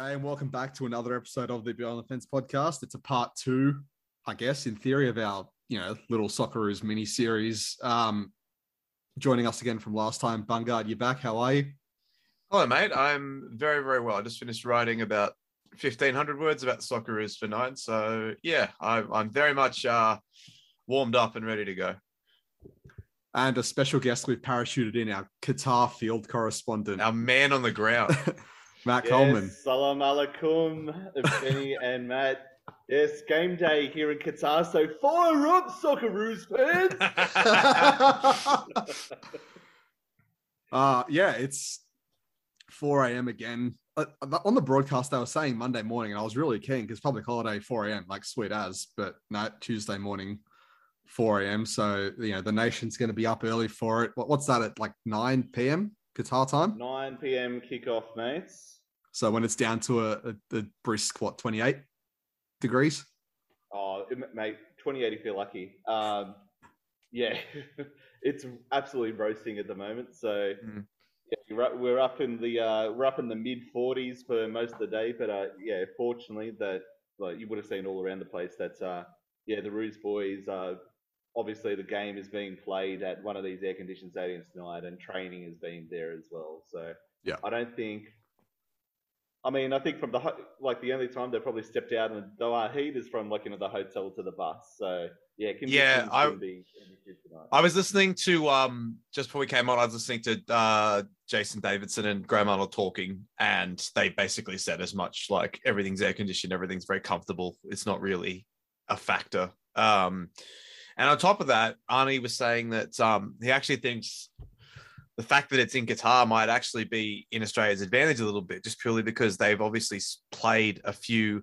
And welcome back to another episode of the Beyond the Fence podcast. It's a part two, I guess, in theory, of our you know little Socceroos mini series. Um, joining us again from last time, Bungard, you're back? How are you? Hello, mate. I'm very, very well. I just finished writing about 1,500 words about Socceroos for nine. So, yeah, I'm, I'm very much uh, warmed up and ready to go. And a special guest we've parachuted in, our Qatar field correspondent, Our man on the ground. Matt Yes, Coleman. Salam alaikum, Benny and Matt. Yes, game day here in Qatar. So fire up, Socceroos fans! uh, yeah, it's 4 a.m. again. Uh, on the broadcast, they were saying Monday morning, and I was really keen because public holiday 4 a.m. like sweet as, but no, Tuesday morning 4 a.m. So you know the nation's going to be up early for it. What, what's that at like 9 p.m. Qatar time? 9 p.m. kickoff, mates. So when it's down to a, a, a brisk what 28 degrees. Oh, mate, 28 if you're lucky. Um, yeah, it's absolutely roasting at the moment. So Mm. yeah, we're up in the uh, we're up in the mid 40s for most of the day. But uh, yeah, fortunately, that like you would have seen all around the place. That's uh, yeah, the Roos boys. Uh, obviously, the game is being played at one of these air conditioned stadiums tonight, and training is being there as well. So Yeah. I don't think. I mean, I think from the like the only time they probably stepped out and the heat is from like you know the hotel to the bus. So yeah, Yeah, I- will be, will be good tonight. I was listening to, um, just before we came on, I was listening to uh, Jason Davidson and Graham Arnold talking, and they basically said as much like everything's air conditioned, everything's very comfortable. It's not really a factor. Um, and on top of that, Arnie was saying that um, he actually thinks the fact that it's in Qatar might actually be in Australia's advantage a little bit, just purely because they've obviously played a few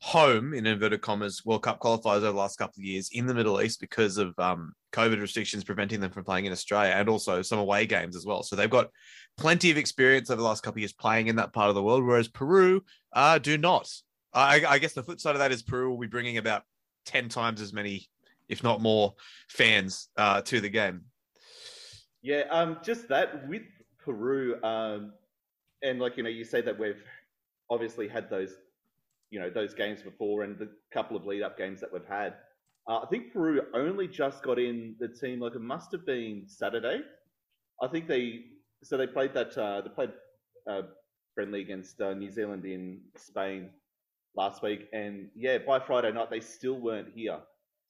home in inverted commas World Cup qualifiers over the last couple of years in the Middle East because of um, COVID restrictions preventing them from playing in Australia and also some away games as well. So they've got plenty of experience over the last couple of years playing in that part of the world, whereas Peru uh, do not. I, I guess the flip side of that is Peru will be bringing about 10 times as many, if not more, fans uh, to the game. Yeah, um, just that with Peru, um, and like you know, you say that we've obviously had those, you know, those games before, and the couple of lead-up games that we've had. Uh, I think Peru only just got in the team. Like it must have been Saturday. I think they so they played that uh, they played uh, friendly against uh, New Zealand in Spain last week, and yeah, by Friday night they still weren't here.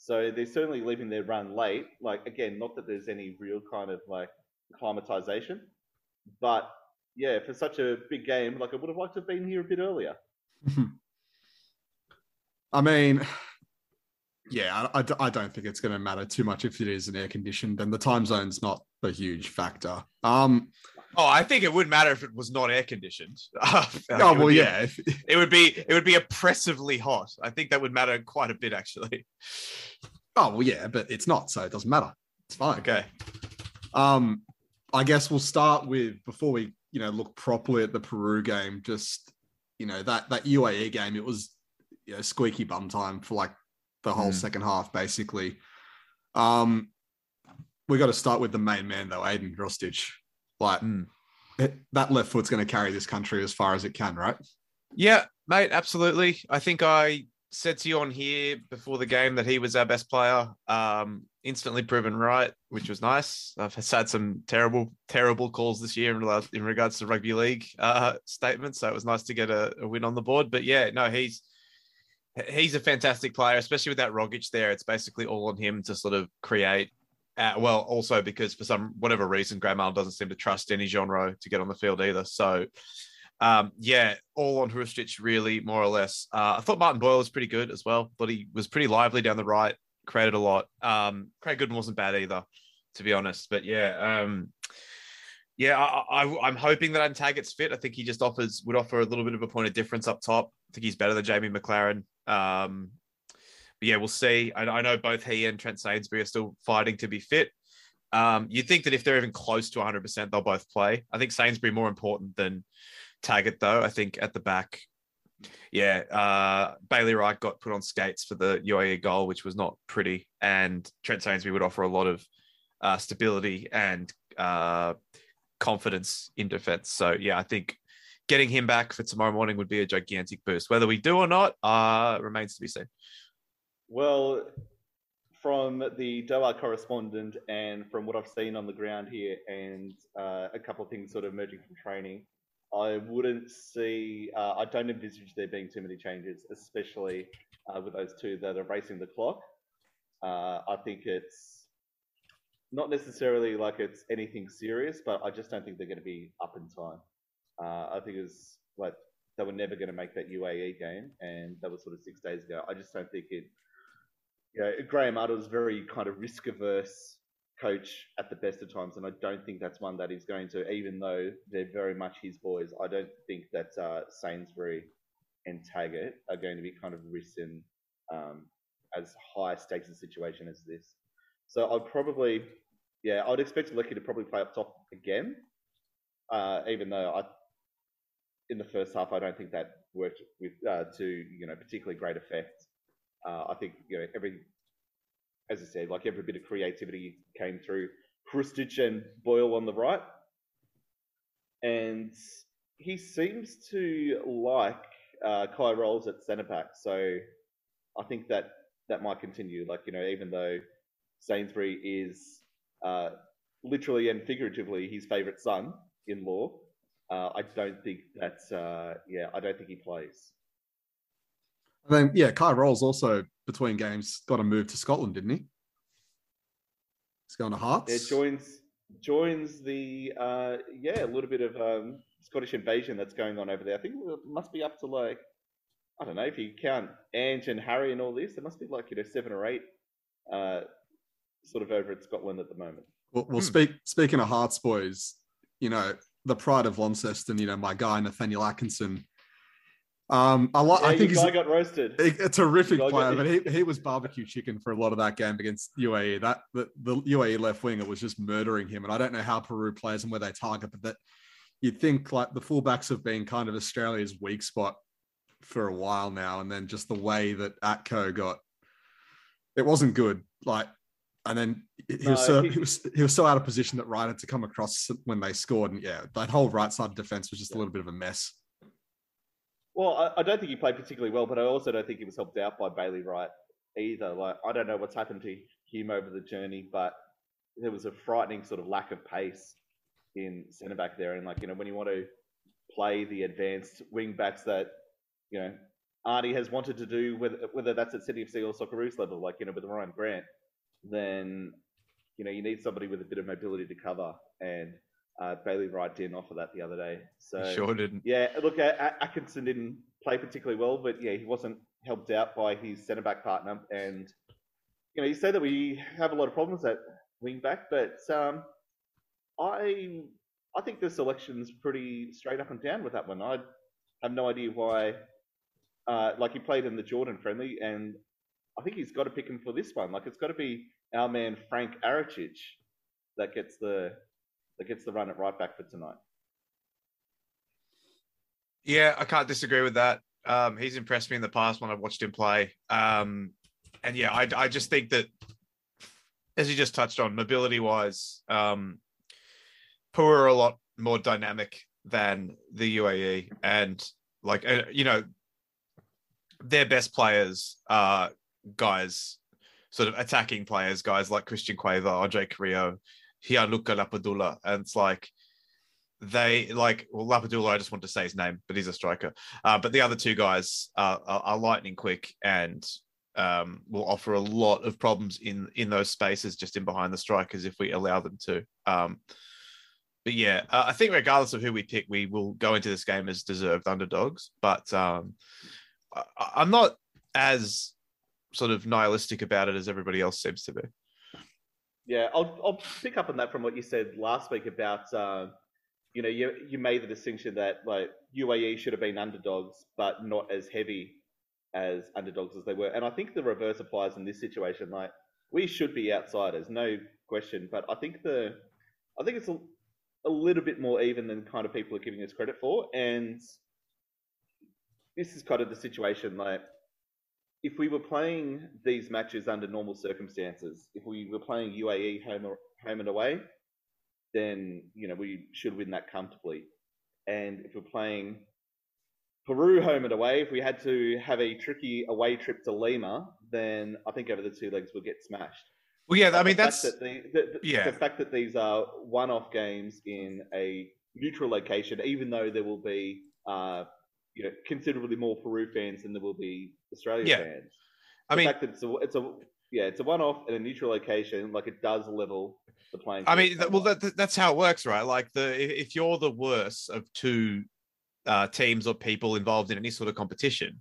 So they're certainly leaving their run late. Like again, not that there's any real kind of like acclimatization, but yeah, for such a big game, like I would have liked to have been here a bit earlier. I mean, yeah, I I don't think it's going to matter too much if it is an air conditioned, and the time zone's not a huge factor. Um, Oh, I think it would matter if it was not air conditioned. oh well, yeah, it would be it would be oppressively hot. I think that would matter quite a bit actually. oh well, yeah, but it's not, so it doesn't matter. It's fine. Okay. Um, I guess we'll start with before we, you know, look properly at the Peru game. Just you know that that UAE game, it was you know squeaky bum time for like the whole Mm. second half, basically. Um, we got to start with the main man though, Ajdin Hrustic. Like Mm. it- that left foot's going to carry this country as far as it can, right? Yeah, mate, absolutely. I think I said to you on here before the game that he was our best player. Um, instantly proven right, which was nice. I've had some terrible, terrible calls this year in, regards to rugby league uh, statements, so it was nice to get a, a win on the board. But yeah, no, he's he's a fantastic player, especially with that Rogic there. It's basically all on him to sort of create. Uh, well, also because for some whatever reason, Graham Arnold doesn't seem to trust Denny Genreau to get on the field either. So um, yeah, all on Hrustic, really, more or less. Uh, I thought Martin Boyle was pretty good as well. Thought he was pretty lively down the right, created a lot. Um, Craig Goodwin wasn't bad either, to be honest. But yeah, um, yeah, I, I, I'm hoping that Antagit's fit. I think he just offers would offer a little bit of a point of difference up top. I think he's better than Jamie Maclaren. Um, but yeah, we'll see. I, I know both he and Trent Sainsbury are still fighting to be fit. Um, you'd think that if they're even close to 100%, they'll both play. I think Sainsbury more important than Taggart, though. I think at the back, yeah, uh, Bailey Wright got put on skates for the UAE goal, which was not pretty. And Trent Sainsbury would offer a lot of uh, stability and uh, confidence in defense. So, yeah, I think getting him back for tomorrow morning would be a gigantic boost. Whether we do or not, uh, remains to be seen. Well, from the Doha correspondent and from what I've seen on the ground here, and uh, a couple of things sort of emerging from training, I wouldn't see. Uh, I don't envisage there being too many changes, especially uh, with those two that are racing the clock. Uh, I think it's not necessarily like it's anything serious, but I just don't think they're going to be up in time. Uh, I think it's like they were never going to make that UAE game, and that was sort of six days ago. I just don't think it. You know, Graham Arnold's very kind of risk averse coach at the best of times, and I don't think that's one that he's going to, even though they're very much his boys. I don't think that uh, Sainsbury and Taggart are going to be kind of risen um, as high stakes a situation as this. So I'd probably, yeah, I'd expect Leckie to probably play up top again, uh, even though I, in the first half, I don't think that worked with uh, to you know particularly great effect. Uh, I think you know every, as I said, like every bit of creativity came through Hrustic and Boyle on the right, and he seems to like uh, Kye Rowles at centre back. So I think that that might continue. Like you know, even though Sainsbury is uh, literally and figuratively his favourite son in law, uh, I don't think that's uh, yeah, I don't think he plays. And then yeah, Kye Rowles also between games got a move to Scotland, didn't he? He's going to Hearts. It joins joins the uh, yeah a little bit of um, Scottish invasion that's going on over there. I think it must be up to like I don't know if you count Ange and Harry and all this, there must be like you know seven or eight uh, sort of over at Scotland at the moment. Well, well hmm. speak, speaking of Hearts boys, you know the pride of Launceston. You know my guy Nathaniel Atkinson. Um, I, like. Yeah, I think guy got roasted. A, a terrific player, but he, he was barbecue chicken for a lot of that game against UAE. That the, the UAE left winger was just murdering him, and I don't know how Peru plays and where they target, but that you'd think like the fullbacks have been kind of Australia's weak spot for a while now, and then just the way that Atco got it wasn't good. Like, and then he no, was so he, he, was he was so out of position that had to come across when they scored, and yeah, that whole right side defense was just yeah. a little bit of a mess. Well, I, I, don't think he played particularly well, but I also don't think he was helped out by Bailey Wright either. Like, I don't know what's happened to him over the journey, but there was a frightening sort of lack of pace in centre back there. And like, you know, when you want to play the advanced wing backs that, you know, Arnie has wanted to do, whether, whether that's at City of FC or Socceroos level, like, you know, with Rhyan Grant, then, you know, you need somebody with a bit of mobility to cover. And uh, Bailey Wright didn't offer that the other day. So sure didn't. Yeah, look, Atkinson didn't play particularly well, but yeah, he wasn't helped out by his centre back partner. And you know, you say that we have a lot of problems at wing back, but um, I I think the selection's pretty straight up and down with that one. I have no idea why. Uh, like he played in the Jordan friendly, and I think he's got to pick him for this one. Like it's got to be our man Fran Karacic that gets the that gets the run at right back for tonight. Yeah, I can't disagree with that. Um, he's impressed me in the past when I've watched him play. Um, and yeah, I, I just think that, as you just touched on, mobility wise, um, Peru are a lot more dynamic than the UAE, and like uh, you know, their best players are guys, sort of attacking players, guys like Christian Cueva, Andre Carrillo, Gianluca Lapadula, and it's like they like well Lapadula. I just want to say his name, but he's a striker. Uh, but the other two guys are, are, are lightning quick and um, will offer a lot of problems in in those spaces just in behind the strikers if we allow them to. Um, but yeah, uh, I think regardless of who we pick, we will go into this game as deserved underdogs. But um, I, I'm not as sort of nihilistic about it as everybody else seems to be. Yeah, I'll I'll pick up on that from what you said last week about uh, you know you you made the distinction that like UAE should have been underdogs, but not as heavy as underdogs as they were, and I think the reverse applies in this situation. Like we should be outsiders, no question, but I think the I think it's a, a little bit more even than kind of people are giving us credit for, and this is kind of the situation like if we were playing these matches under normal circumstances, if we were playing UAE home, or, home and away, then you know we should win that comfortably. and if we're playing Peru home and away, if we had to have a tricky away trip to Lima, then I think over the two legs we'll get smashed. Well, yeah, I mean that's that the, the, the- yeah. the fact that these are one-off games in a neutral location, even though there will be uh, you know considerably more Peru fans than there will be Australia Yeah. fans. I the mean fact that it's a, it's a yeah, it's a one-off in a neutral location, like it does level the playing. I mean, well, that, that's how it works, right? Like the if you're the worst of two uh, teams or people involved in any sort of competition,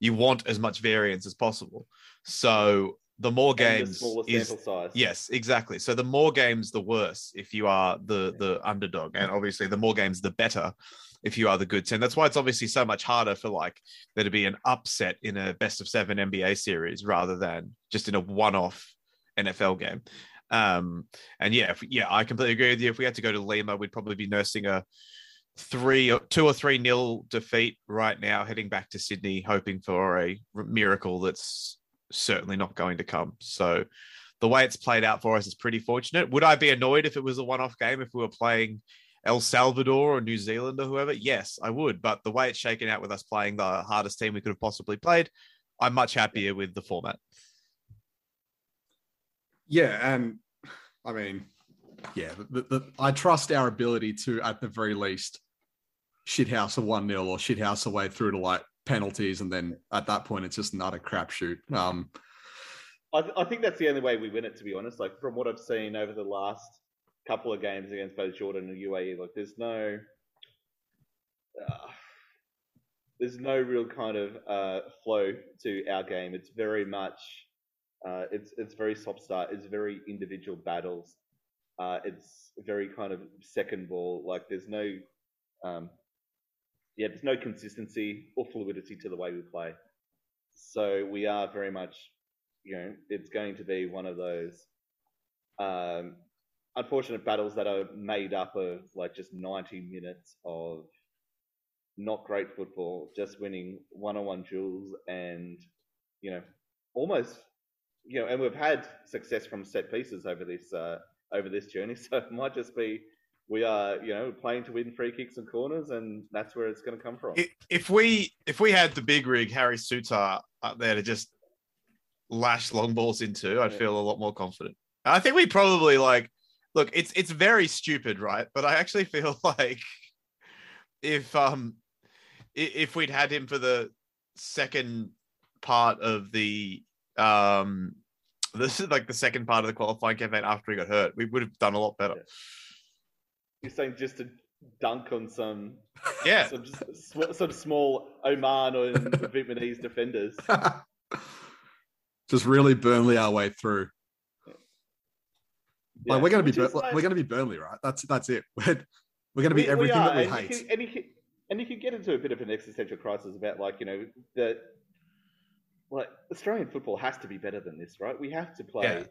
you want as much variance as possible. So the more the games smaller is yes, exactly. So the more games, the worse. If you are the the underdog, and obviously the more games, the better. If you are the good team, that's why it's obviously so much harder for like there to be an upset in a best of seven NBA series rather than just in a one-off NFL game. Um, and yeah, if, yeah, I completely agree with you. If we had to go to Lima, we'd probably be nursing a three or two or three nil defeat right now, heading back to Sydney, hoping for a miracle that's certainly not going to come. So the way it's played out for us is pretty fortunate. Would I be annoyed if it was a one-off game if we were playing El Salvador or New Zealand or whoever? Yes, I would. But the way it's shaken out with us playing the hardest team we could have possibly played, I'm much happier with the format. Yeah, and I mean, yeah, the, the, I trust our ability to, at the very least, shithouse a 1 0 or shithouse away through to like penalties. And then at that point, it's just not a crapshoot. Um, I, th- I think that's the only way we win it, to be honest. Like from what I've seen over the last couple of games against both Jordan and UAE, like there's no, uh, there's no real kind of uh, flow to our game. It's very much, uh, it's it's very soft start. It's very individual battles. Uh, it's very kind of second ball. Like there's no, um, yeah, there's no consistency or fluidity to the way we play. So we are very much you know, it's going to be one of those um, unfortunate battles that are made up of like just 90 minutes of not great football, just winning one-on-one duels, and you know, almost, you know, and we've had success from set pieces over this uh, over this journey, so it might just be we are, you know, playing to win free kicks and corners, and that's where it's going to come from. If we if we had the big rig Harry Souttar up there to just lash long balls into, I'd Yeah. feel a lot more confident. I think we probably like look, it's it's very stupid, right? But I actually feel like if um if we'd had him for the second part of the um this is like the second part of the qualifying campaign after he got hurt, we would have done a lot better. You're saying just to dunk on some Yeah. some sm- some small Oman or Vietnamese defenders. just really Burnley our way through. Yeah, Like we're gonna be Bur- like- we're gonna be Burnley, right? That's that's it. We're, we're gonna be we- we everything are, that we and hate. You can, and, you can, and you can get into a bit of an existential crisis about like you know that like Australian football has to be better than this, right? We have to play. Yeah.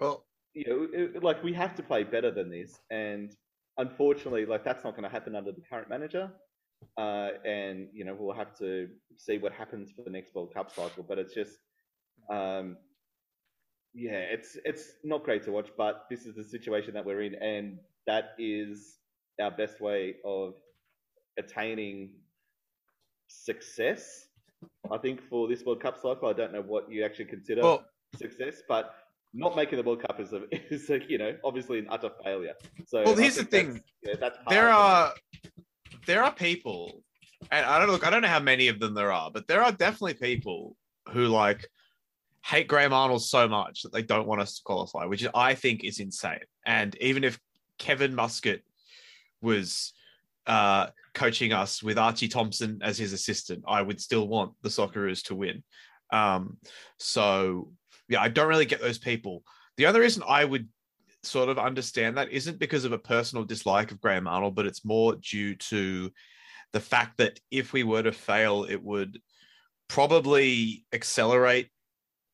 Well, You know, it- like we have to play better than this, and unfortunately, like that's not going to happen under the current manager. Uh, and you know we'll have to see what happens for the next World Cup cycle. But it's just, um, yeah, it's it's not great to watch. But this is the situation that we're in, and that is our best way of attaining success. I think for this World Cup cycle, I don't know what you actually consider well, success, but not making the World Cup is a, is a, you know obviously an utter failure. So Well, here's the thing. that's- yeah, there are there are people and i don't look i don't know how many of them there are but there are definitely people who like hate graham arnold so much that they don't want us to qualify which i think is insane. And even if kevin muscat was uh coaching us with archie thompson as his assistant i would still want the socceroos to win. Um so yeah i don't really get those people. The other reason i would sort of understand that isn't because of a personal dislike of Graham Arnold, but it's more due to the fact that if we were to fail, it would probably accelerate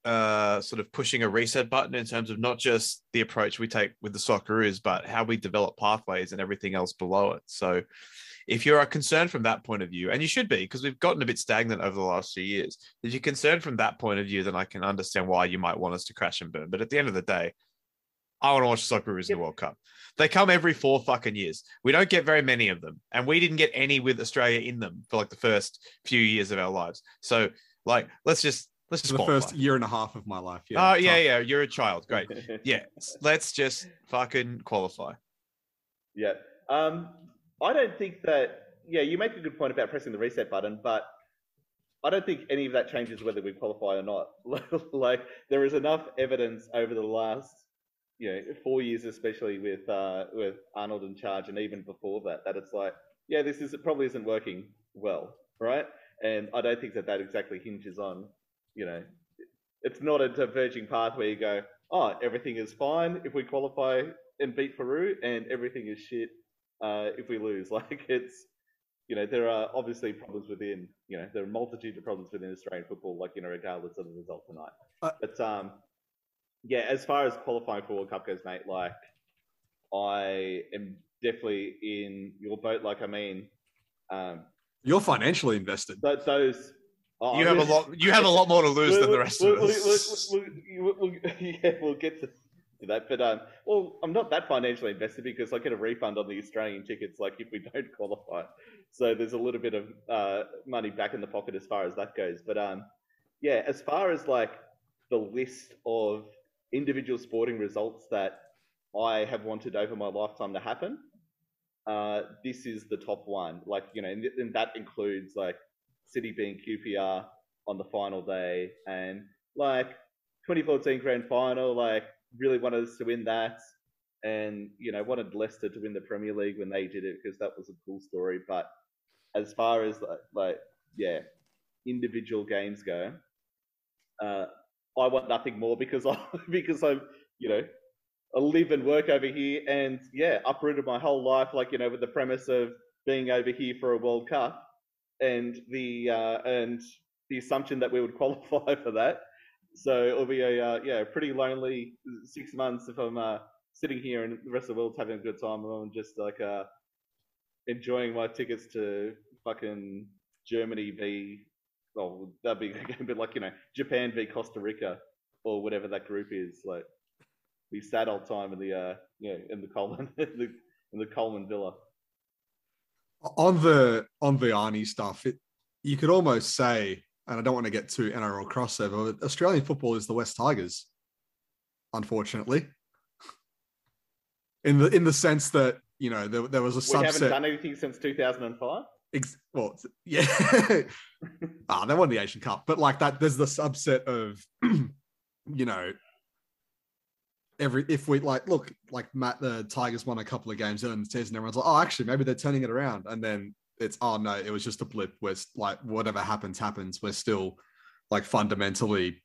uh, sort of pushing a reset button in terms of not just the approach we take with the Socceroos, but how we develop pathways and everything else below it. So if you're a concerned from that point of view, and you should be, because we've gotten a bit stagnant over the last few years, if you're concerned from that point of view, then I can understand why you might want us to crash and burn. But at the end of the day, I want to watch Socceroos in the World Cup. They come every four fucking years. We don't get very many of them, and we didn't get any with Australia in them for like the first few years of our lives. So, like, let's just let's just the qualify. first year and a half of my life. oh Yeah. yeah, yeah. You're a child. Great. Yeah. Let's just fucking qualify. Yeah. Um, I don't think that. Yeah, you make a good point about pressing the reset button, but I don't think any of that changes whether we qualify or not. like there is enough evidence over the last, you know, four years, especially with uh, with Arnold in charge, and even before that, that it's like, yeah, this is it probably isn't working well, right? And I don't think that that exactly hinges on, you know, it's not a diverging path where you go, oh, everything is fine if we qualify and beat Peru, and everything is shit uh, if we lose. Like it's, you know, there are obviously problems within, you know, there are a multitude of problems within Australian football, like you know, regardless of the result tonight. Uh, but um, yeah, as far as qualifying for World Cup goes, mate, like I am definitely in your boat. Like I mean, um, You're financially invested. th- those. Oh, You have a lot. You have a lot more to lose than the rest we'll, of we'll- us. we'll- we'll- we'll- yeah, we'll get to to that. But um, well, I'm not that financially invested because I get a refund on the Australian tickets, like if we don't qualify. So there's a little bit of uh, money back in the pocket as far as that goes. But um, yeah, as far as like the list of individual sporting results that I have wanted over my lifetime to happen, uh, this is the top one. Like you know, and, and that includes like City being QPR on the final day, and like 2014 grand final, like really wanted us to win that, and you know wanted Leicester to win the Premier League when they did it because that was a cool story. But as far as like, like yeah, individual games go, uh, I want nothing more because I because I'm you know I live and work over here, and yeah, uprooted my whole life, like you know, with the premise of being over here for a World Cup, and the uh, and the assumption that we would qualify for that. So it'll be a uh, yeah, pretty lonely six months if I'm uh, sitting here and the rest of the world's having a good time, and I'm just like uh, enjoying my tickets to fucking Germany v. Well, that'd be a bit like you know Japan v Costa Rica or whatever that group is. Like be sad old time in the uh in the Coleman in the, in the Coleman Villa. On the on the Arnie stuff, it, you could almost say, and I don't want to get too NRL crossover, but Australian football is the West Tigers, unfortunately. In the in the sense that you know there, there was a We haven't done anything since 2005. Ex- well, yeah, ah, they won the Asian Cup, but like that, there's the subset of, you know, every if we like look like Matt, the Tigers won a couple of games in the season, everyone's like, oh, actually, maybe they're turning it around, and then it's oh no, it was just a blip. Where it's like whatever happens, happens. We're still like fundamentally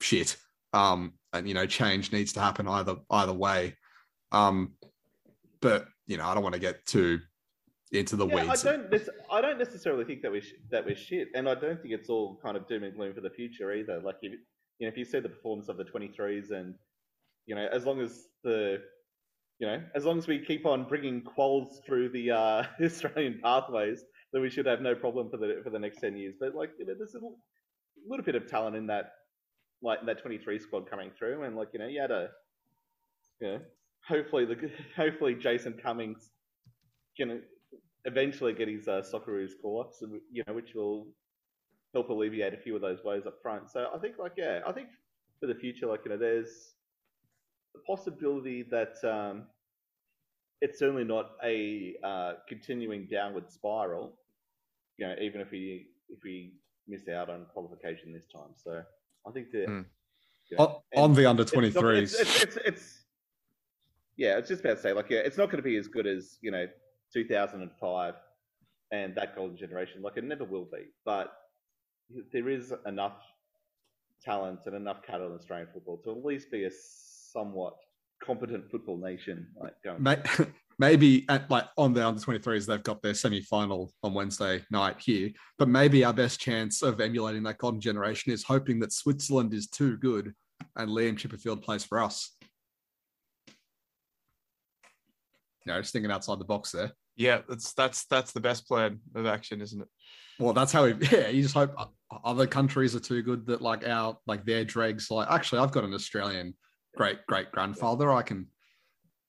shit. Um, and you know, change needs to happen either either way. Um, but you know, I don't want to get too into the yeah, weeds. I don't. I don't necessarily think that we sh- that we're shit, and I don't think it's all kind of doom and gloom for the future either. Like if you know, if you see the performance of the 23s, and you know, as long as the you know, as long as we keep on bringing quals through the uh, Australian pathways, then we should have no problem for the for the next 10 years. But like, you know, there's a little, little bit of talent in that, like that 23 squad coming through, and like you know, you had a, you know, hopefully the hopefully Jason Cummings you know, eventually get his uh, Socceroos call ups, you know, which will help alleviate a few of those woes up front. So I think, like, yeah, I think for the future, like, you know, there's the possibility that um, it's certainly not a uh, continuing downward spiral. You know, even if we if we miss out on qualification this time. So I think that you know, on, the under not- 23s. It's, it's, it's, yeah, it's just about to say like yeah, it's not going to be as good as you know 2005 and that golden generation. Like it never will be, but there is enough talent and enough cattle in Australian football to at least be a somewhat competent football nation. Like going, May- maybe at like on the under 23s, they've got their semi final on Wednesday night here. But maybe our best chance of emulating that golden generation is hoping that Switzerland is too good and Liam Chipperfield plays for us. You know, just thinking outside the box there. Yeah, that's that's that's the best plan of action, isn't it? Well, that's how we, yeah, you just hope other countries are too good that like our, like their dregs, like actually, I've got an Australian great great grandfather. I can,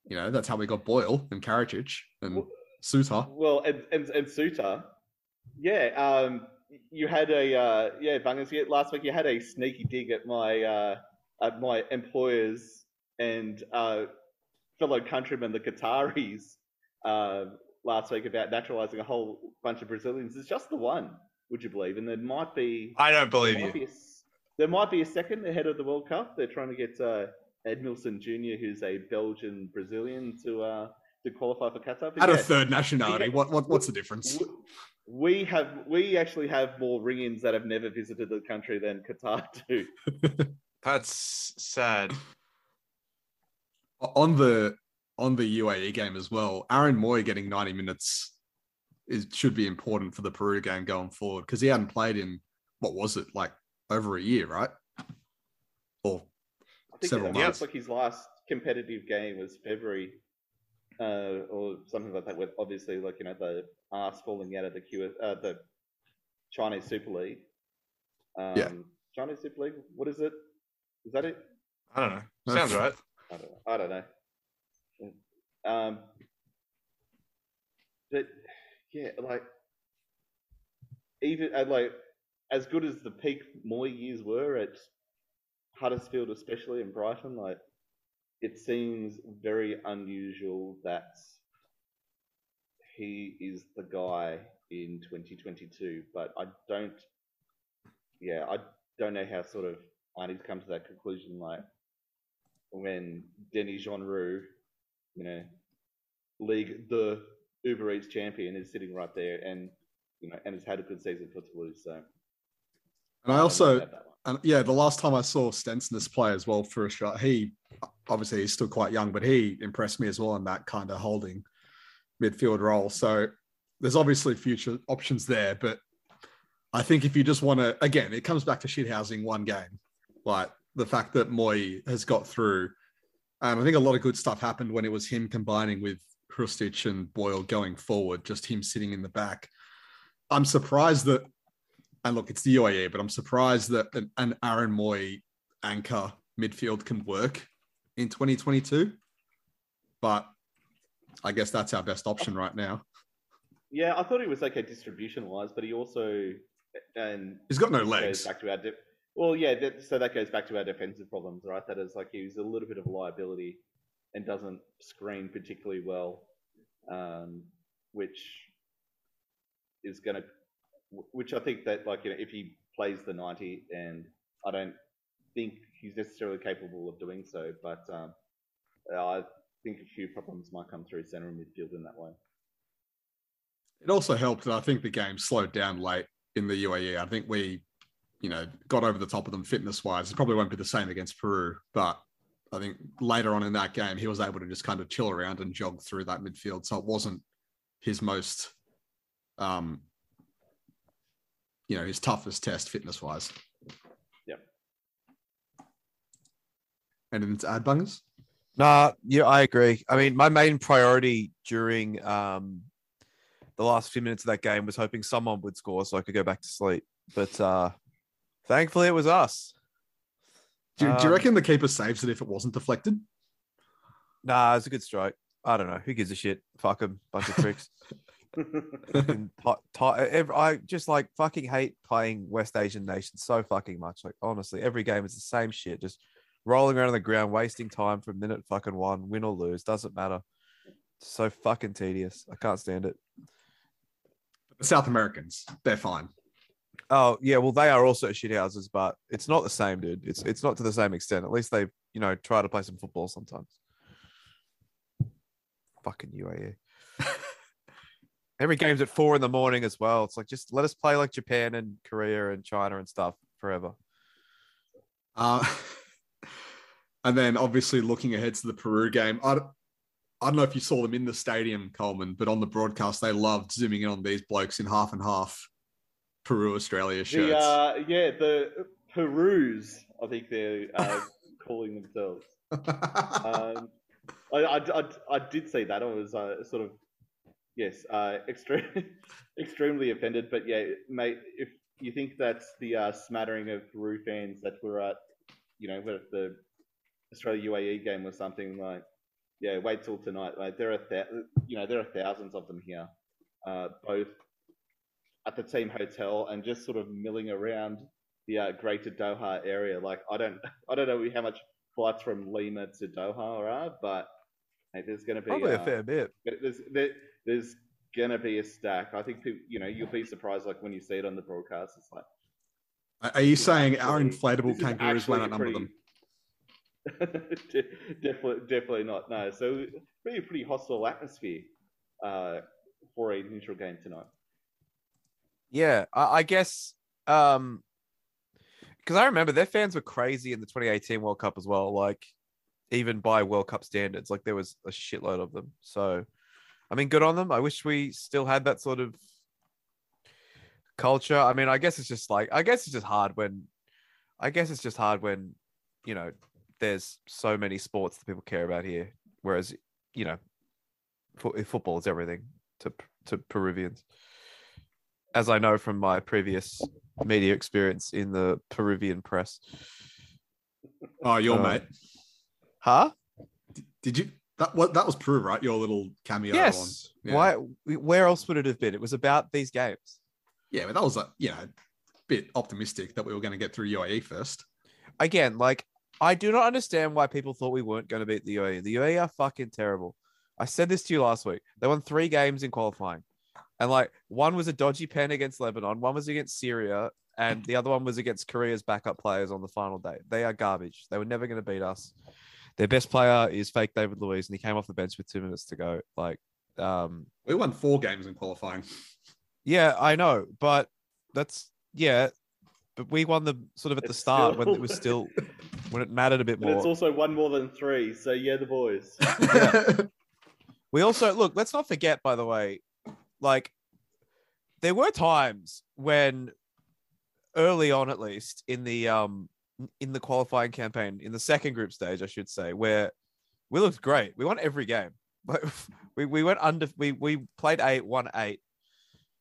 you know, that's how we got Boyle and Karacic and Souttar. Well, and and, and Souttar, yeah. Um, you had a uh, yeah, Bungers. Yeah, last week you had a sneaky dig at my uh, at my employers and uh, fellow countrymen, the Qataris, uh, last week about naturalizing a whole bunch of Brazilians. It's just the one, would you believe? And there might be. I don't believe there you. be a s- there might be a second ahead of the World Cup. They're trying to get uh, Edmilson Jr., who's a Belgian Brazilian, to uh, to qualify for Qatar. But Add a yeah, third nationality. Yeah. What what what's the difference? we have we actually have more ring-ins that have never visited the country than Qatar do. That's sad. on the on the UAE game as well, Aaron Mooy getting 90 minutes is should be important for the Peru game going forward because he hadn't played in what was it like over a year, right? Or I think Several months. looks like his last competitive game was February uh, or something like that. With obviously, like you know, the arse falling out of the Q, uh, the Chinese Super League. Um, Yeah. Chinese Super League. What is it? Is that it? I don't know. Sounds right. I don't know. I don't know. Um, but yeah, like even uh, like as good as the peak Mooy years were at Huddersfield, especially in Brighton, like it seems very unusual that he is the guy in 2022. But I don't, yeah, I don't know how sort of I need to come to that conclusion. Like when Denny Genreau, you know, league the Uber Eats champion is sitting right there and you know and has had a good season for Toulouse. So and I also one. And yeah, the last time I saw Stensness play as well for Australia, he obviously he's still quite young, but he impressed me as well in that kind of holding midfield role. So there's obviously future options there, but I think if you just want to, again, it comes back to shithousing one game, like the fact that Mooy has got through. And I think a lot of good stuff happened when it was him combining with Hrustic and Boyle going forward, just him sitting in the back. I'm surprised that, and look, it's the UAE, but I'm surprised that an, an Aaron Mooy anchor midfield can work in 2022. But I guess that's our best option right now. Yeah, I thought he was okay distribution wise, but he also and He's got no legs. Back to our well, yeah. That, so that goes back to our defensive problems, right? That is like he's a little bit of a liability and doesn't screen particularly well, um, which is going to, which I think that like you know if he plays the ninety, and I don't think he's necessarily capable of doing so, but um, I think a few problems might come through centre and midfield in that way. It also helped that I think the game slowed down late in the UAE. I think we, you know, got over the top of them fitness wise. It probably won't be the same against Peru, but I think later on in that game, he was able to just kind of chill around and jog through that midfield. So it wasn't his most, um, you know, his toughest test fitness wise. Yep. Anything to add, Bungers? Nah, yeah, I agree. I mean, my main priority during um, the last few minutes of that game was hoping someone would score so I could go back to sleep. But uh, thankfully, it was us. Do, do you Um, reckon the keeper saves it if it wasn't deflected? Nah, it's a good strike. I don't know. Who gives a shit? Fuck him. Bunch of tricks. Fucking ti- ti- I just like fucking hate playing West Asian nations so fucking much. Like honestly, every game is the same shit. Just rolling around on the ground, wasting time from minute fucking one, win or lose, doesn't matter. So fucking tedious. I can't stand it. The South Americans, they're fine. Oh yeah, well they are also shithouses, but it's not the same, dude. It's it's not to the same extent. At least they, you know, try to play some football sometimes. Fucking UAE. Every game's at four in the morning as well. It's like just let us play like Japan and Korea and China and stuff forever. Uh, and then obviously looking ahead to the Peru game, I, don't- I don't know if you saw them in the stadium, Coleman, but on the broadcast, they loved zooming in on these blokes in half and half Peru Australia shirts. The uh, yeah, the Perus, I think they're uh, calling themselves. Um, I, I, I, I did see that. I was uh, sort of yes, uh, extreme, extremely offended. But yeah, mate, if you think that's the uh, smattering of Peru fans that were at, you know, at the Australia UAE game or something like, yeah, wait till tonight. Like there are th- you know there are thousands of them here, uh, both at the team hotel and just sort of milling around the uh, Greater Doha area. Like I don't I don't know how much flights from Lima to Doha are, but hey, there's going to be Probably a uh, fair bit. there's there, there's gonna be a stack. I think people, you know you'll be surprised like when you see it on the broadcast. It's like Are- Are you saying our inflatable this is kangaroos won't actually outnumber pretty- them? Definitely, definitely not. No, so pretty, a pretty hostile atmosphere uh, for a neutral game tonight. Yeah, I, I guess um because I remember their fans were crazy in the 2018 World Cup as well. Like even by World Cup standards, like there was a shitload of them. So I mean, good on them. I wish we still had that sort of culture. I mean, I guess it's just like I guess it's just hard when I guess it's just hard when you know there's so many sports that people care about here, whereas you know fo- football is everything to to Peruvians as I know from my previous media experience in the Peruvian press. Oh, your Uh, mate. Huh? Did you? That what that was Peru, right? Your little cameo. yes. Yeah. Why? Where else would it have been? It was about these games. Yeah, but that was a you know bit optimistic that we were going to get through UAE first. Again, like I do not understand why people thought we weren't going to beat the UAE. The UAE are fucking terrible. I said this to you last week. They won three games in qualifying, and like one was a dodgy pen against Lebanon, one was against Syria, and the other one was against Korea's backup players on the final day. They are garbage. They were never going to beat us. Their best player is fake David Luiz, and he came off the bench with two minutes to go. Like, um, We won four games in qualifying. yeah, I know, but that's yeah, but we won the sort of at the It's start when it was still when it mattered a bit more. But it's also one more than three. So yeah, the boys. We also look. Let's not forget, by the way, like there were times when early on, at least in the um in the qualifying campaign, in the second group stage, I should say, where we looked great. We won every game. But we, we went under we we played eight, won eight,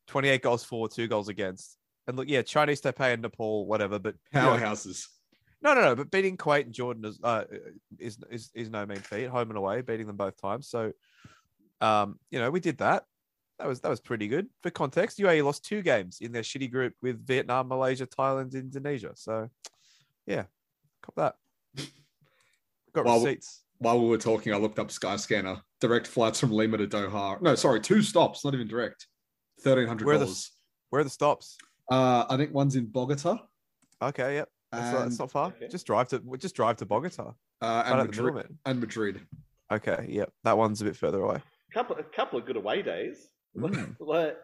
28 goals for, two goals against. And look, yeah, Chinese Taipei and Nepal, whatever, but you know, Powerhouses. no, no, no. But beating Kuwait and Jordan is uh, is is is no mean feat. Home and away, beating them both times. So, um, you know, we did that. That was that was pretty good. For context, UAE lost two games in their shitty group with Vietnam, Malaysia, Thailand, Indonesia. So, yeah, cop that. Got Well, receipts. While we were talking, I looked up Skyscanner. Direct flights from Lima to Doha. No, sorry, two stops, not even direct. Thirteen hundred Where are the- dollars. Where are the stops? Uh, I think one's in Bogota Okay, yep. That's, not, that's not far. Okay. Just drive to just drive to Bogota. uh, and, at the middle, Madrid, man. and Madrid. Okay, yep. That one's a bit further away. couple a couple of good away days. Mm. Like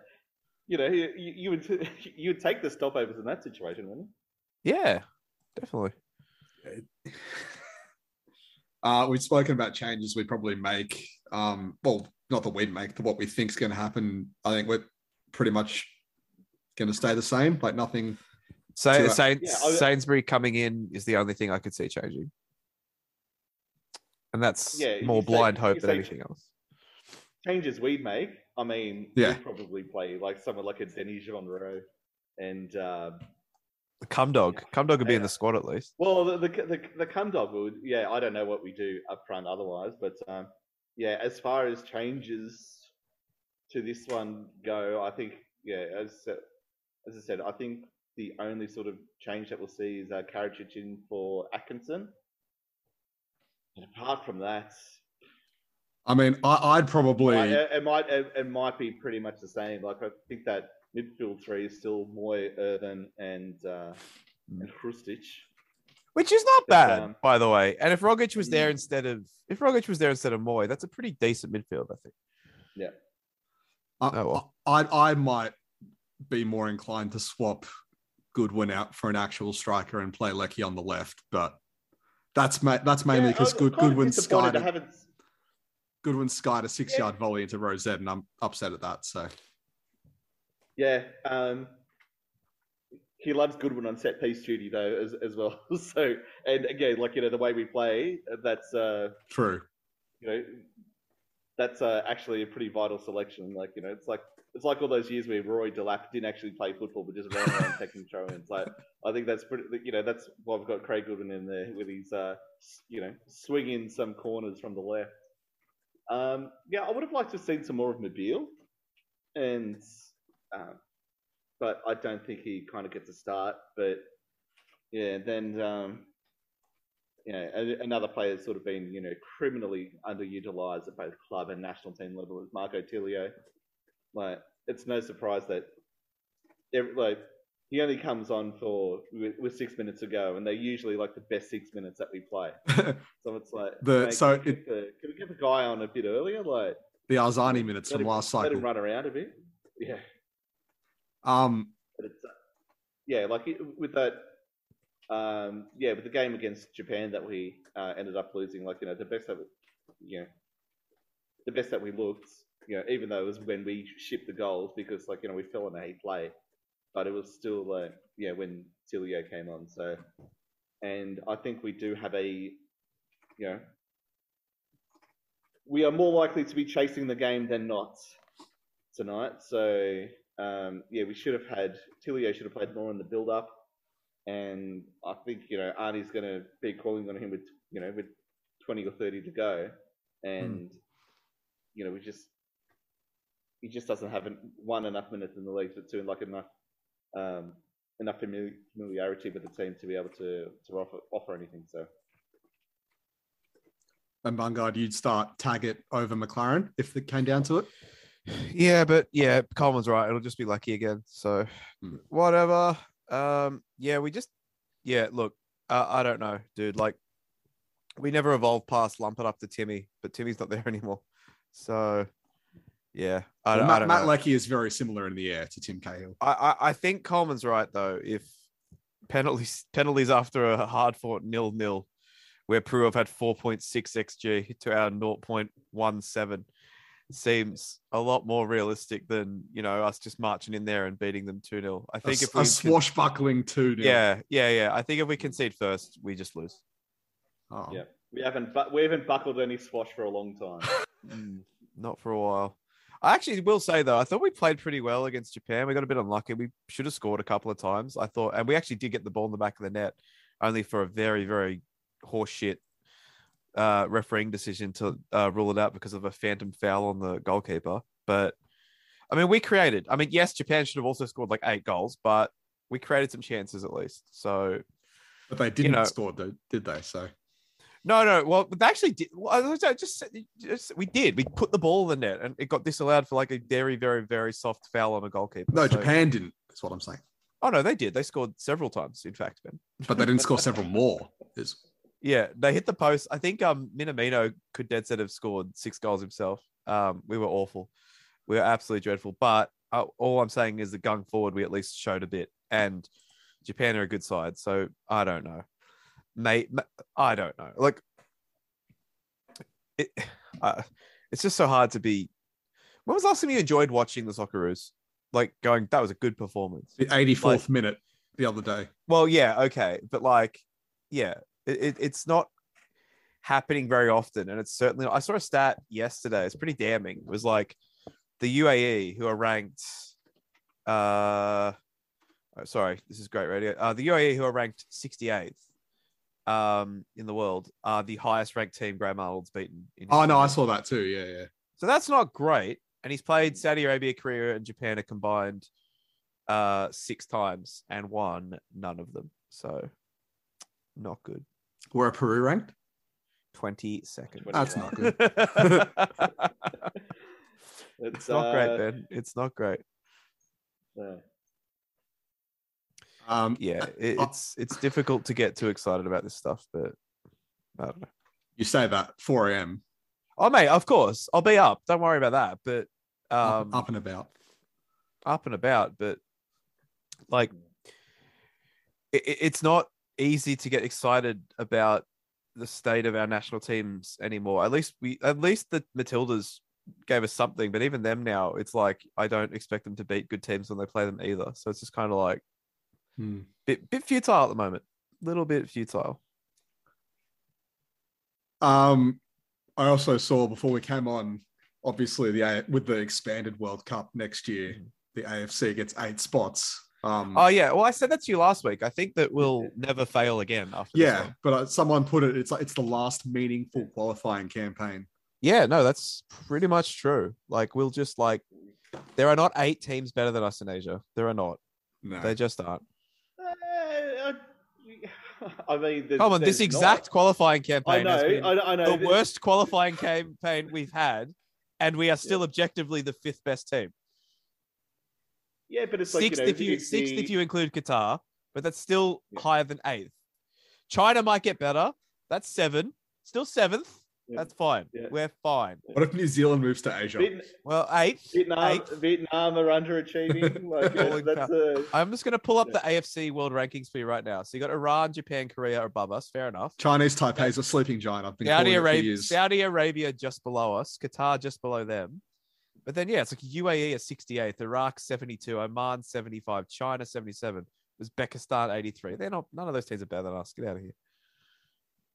you know, you, you you would you would take the stopovers in that situation, wouldn't you? Yeah, definitely. Uh, we've spoken about changes we probably make. Um, well, not that we'd make, but what we think's going to happen. I think we're pretty much going to stay the same. Like nothing. So To, uh, Sain- Yeah, I- Sainsbury coming in is the only thing I could see changing, and that's Yeah, more you say- blind hope than say- anything else. Changes we'd make. I mean, Yeah. we'd probably play like someone like a Denny Genreau and uh, The cum dog, cum dog would be in the squad at least. Well, the the the, the cum dog would. Yeah, I don't know what we do up front otherwise, but um, yeah, as far as changes to this one go, I think yeah, as I- as I said, I think the only sort of change that we'll see is uh, Karacic in for Atkinson. But apart from that, I mean, I, I'd probably. I- it, it might it, it might be pretty much the same. Like I think that midfield three is still Mooy, Irvine, and uh, and Hrustic. Which is not But, bad, um, by the way. And if Rogic was there Mm. instead of if Rogic was there instead of Mooy, that's a pretty decent midfield, I think. I, Oh, well. I, I I might be more inclined to swap Goodwin out for an actual striker and play Leckie on the left, but that's ma- that's mainly because I'm Good, kind Goodwin skied I a, Goodwin skied a six Yeah. yard volley into Rosette, and I'm upset at that. So Yeah, um, he loves Goodwin on set piece duty though as as well. so and again, like you know, the way we play, that's uh, true. you know, that's uh, actually a pretty vital selection. Like you know, it's like it's like all those years where Rory Delap didn't actually play football, but just ran around taking throw-ins. Like I think that's pretty. You know, that's why we've got Craig Goodwin in there with his, uh, you know, swinging some corners from the left. Um, yeah, I would have liked to have seen some more of Mabil, and um, but I don't think he kind of gets a start. But yeah, then um, yeah, a- another player that's sort of been you know criminally underutilized at both club and national team level is Marco Tilio. Like it's no surprise that every, like he only comes on for with, with six minutes to go, and they're usually like the best six minutes that we play. So it's like The- so can, we get the, can we get the guy on a bit earlier? Like the Arzani minutes let from him, last let him cycle. run around a bit. Yeah, Um, but it's uh, yeah, like it, with that. Um, yeah, with the game against Japan that we uh, ended up losing, like you know, the best that we, you know, the best that we looked, you know, even though it was when we shipped the goals because like you know we fell on a play, but it was still like yeah when Tilio came on. So, and I think we do have a, you know, we are more likely to be chasing the game than not tonight. So um, yeah, we should have had Tilio should have played more in the build up, and I think you know Arnie's going to be calling on him with you know with twenty or thirty to go, and you know we just he just doesn't have one enough minutes in the league, but two like enough um, enough familiarity with the team to be able to to offer offer anything. So and Bungard, you'd start Taggart over Maclaren if it came down to it. Yeah, but yeah, Coleman's right. It'll just be lucky again. So Hmm. whatever. Um, yeah, we just yeah. Look, uh, I don't know, dude. Like we never evolved past lump it up to Timmy, but Timmy's not there anymore. So yeah, I, Well, don't- I Matt, Matt. Leckie is very similar in the air to Tim Cahill. I, I I think Coleman's right though. If penalties penalties after a hard fought nil nil, where have had four point six xg to our 0.17, seems a lot more realistic than you know us just marching in there and beating them two 0 i think s- if a we con- swashbuckling two. yeah yeah yeah, I think if we concede first, we just lose. Oh. yeah, we haven't bu- we haven't buckled any swash for a long time. Mm, not for a while. I actually will say though, I thought we played pretty well against Japan. We got a bit unlucky. We should have scored a couple of times. I thought, and we actually did get the ball in the back of the net, only for a very, very horseshit uh, refereeing decision to uh, rule it out because of a phantom foul on the goalkeeper. But I mean, we created. I mean, yes, Japan should have also scored like eight goals, but we created some chances at least. So But they didn't know- score, though, did they? So No, no. Well, they actually did. Well, I just, just we did. We put the ball in the net, and it got disallowed for like a very, very, very soft foul on a goalkeeper. no, So- Japan didn't. That's what I'm saying. Oh no, they did. They scored several times. In fact, Ben. But they didn't score several more. Is Yeah, they hit the post. I think um Minamino could dead set have scored six goals himself. Um, we were awful. We were absolutely dreadful. But uh, all I'm saying is that going forward, we at least showed a bit. And Japan are a good side, so I don't know. Mate, I don't know. Like, it, uh, it's just so hard to be. When was the last time you enjoyed watching the Socceroos? Like going, that was a good performance. the 84th Like- minute the other day. Well, yeah, okay, but like, yeah, it, it, it's not happening very often, and it's certainly. I saw a stat yesterday. It's pretty damning. It was like the UAE, who are ranked. Uh, oh, sorry, this is great radio. Uh, the UAE, who are ranked 68th um, in the world, are the highest ranked team Graham Arnold's beaten. In Oh no, I saw that too. Yeah, yeah. So that's not great. And he's played Saudi Arabia, Korea, and Japan are combined uh, six times and won none of them. So not good. Where are Peru ranked? 22nd. That's not good. It's, it's not great, uh, Ben. It's not great. yeah. Um, Yeah, it, it's it's difficult to get too excited about this stuff, but I don't know. you say that 4 a.m. Oh, mate, of course, I'll be up. Don't worry about that. But up, um, up and about. up and about, but like it, it- it's not easy to get excited about the state of our national teams anymore. At least we, at least the Matildas gave us something, but even them now, it's like I don't expect them to beat good teams when they play them either. So it's just kind of like Hmm. bit bit futile at the moment, little bit futile. Um, I also saw before we came on obviously the with the expanded World Cup next year, the AFC gets eight spots. Um, Oh yeah. Well, I said that to you last week. I think that we'll never fail again after. yeah, one. but uh, someone put it. It's like it's the last meaningful qualifying campaign. Yeah. No, that's pretty much true. Like we'll just like there are not eight teams better than us in Asia. There are not. No, They just aren't. Uh, I mean, there's, Come on, this exact not. qualifying I campaign know, has been I, I know. the worst qualifying campaign we've had, and we are still objectively the fifth best team. Yeah, but it's like sixth you know, if you it's sixth the- if you include Qatar, but that's still Yeah. higher than eighth. China might get better. That's seven. Still seventh. Yeah. That's fine. Yeah. We're fine. what if New Zealand moves to Asia? Vietnam, Well, eighth. Vietnam, Eighth. Vietnam are underachieving. Like, yeah, that's a, I'm just gonna pull up Yeah. the AFC world rankings for you right now. So you got Iran, Japan, Korea above us. Fair enough. Chinese Taipei is a sleeping giant. I've been Saudi calling it for Arabia. Saudi Arabia just below us, Qatar just below them. But then yeah, it's like UAE at 68th, Iraq 72, Oman 75, China 77, Uzbekistan 83. They're not none of those teams are better than us. Get out of here.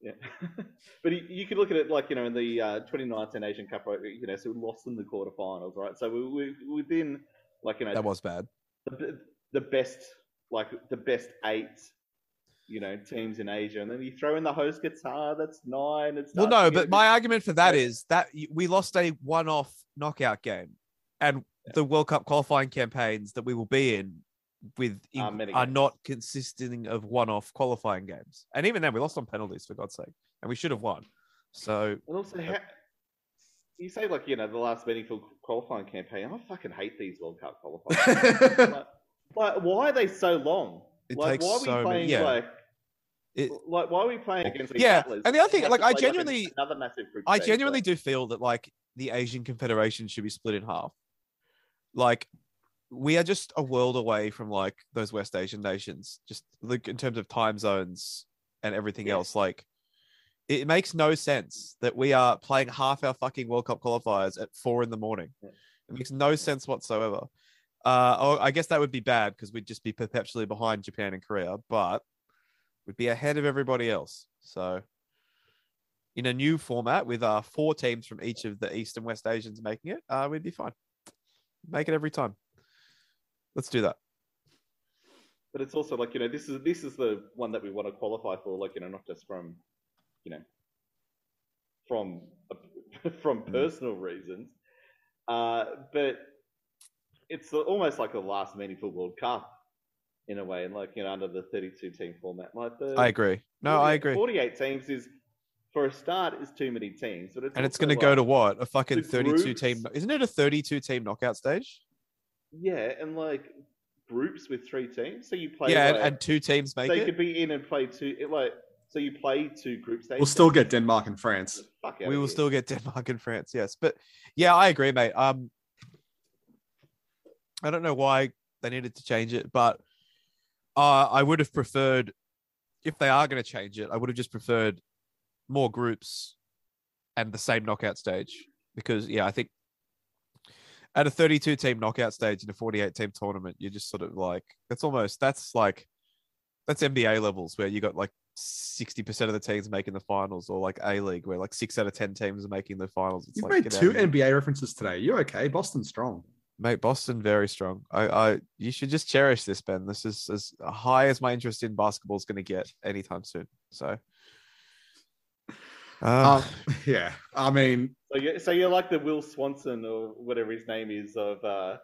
yeah. but you, you could look at it like you know in the uh, 2019 Asian Cup, right, you know, so we lost in the quarterfinals, right? So we we we've been like you know That was bad. the, the best like the best eight you know teams in Asia, and then you throw in the host Qatar, that's nine. It's Well, no, but my argument for that is that we lost a one-off knockout game, and the World Cup qualifying campaigns that we will be in with many are not consisting of one-off qualifying games. And even then, we lost on penalties for God's sake, and we should have won. So And also, uh, ha- you say like you know the last meaningful qualifying campaign. I fucking hate these World Cup qualifiers. like, like, why are they so long? It like, takes why are we so many- playing yeah. like? It- like, why are we playing against these Yeah, and the other thing, like, I genuinely- another massive I genuinely do feel that like the Asian Confederation should be split in half. Like we are just a world away from like those West Asian nations, just like in terms of time zones and everything Yeah. else. Like it makes no sense that we are playing half our fucking World Cup qualifiers at four in the morning. Yeah. It makes no sense whatsoever. Uh, oh, I guess that would be bad because we'd just be perpetually behind Japan and Korea, but we'd be ahead of everybody else. So in a new format with uh four teams from each of the East and West Asians making it, uh, we'd be fine. Make it every time. Let's do that. But it's also like you know this is this is the one that we want to qualify for. Like you know not just from you know from from Mm. personal reasons, uh, but it's almost like the last meaningful World Cup in a way, and like you know under the 32 team format. Like the I agree. No, I agree. 48 teams is for a start is too many teams, but it's And it's also going to go to what? A fucking the 32 team. Isn't it a 32 team knockout stage? yeah, and like groups with three teams, so you play yeah, and, like, and two teams make so you it. could be in and play two it, like so you play two group stages. We'll still get Denmark and France. We will here. still get Denmark and France. Yes, but yeah, I agree, mate. Um, I don't know why they needed to change it, but uh, I would have preferred if they are going to change it. I would have just preferred more groups and the same knockout stage because yeah, I think at a 32 team knockout stage in a 48 team tournament, you're just sort of like that's almost that's like that's NBA levels where you got like 60% of the teams making the finals or like A League where like 6 out of 10 teams are making the finals. It's You've like made two. NBA references today. You're okay. Boston's strong. Mate, Boston very strong. I, I you should just cherish this, Ben. This is as high as my interest in basketball is going to get anytime soon. So, uh, Um, yeah, I mean, So you so you're like the Will Swanson or whatever his name is of uh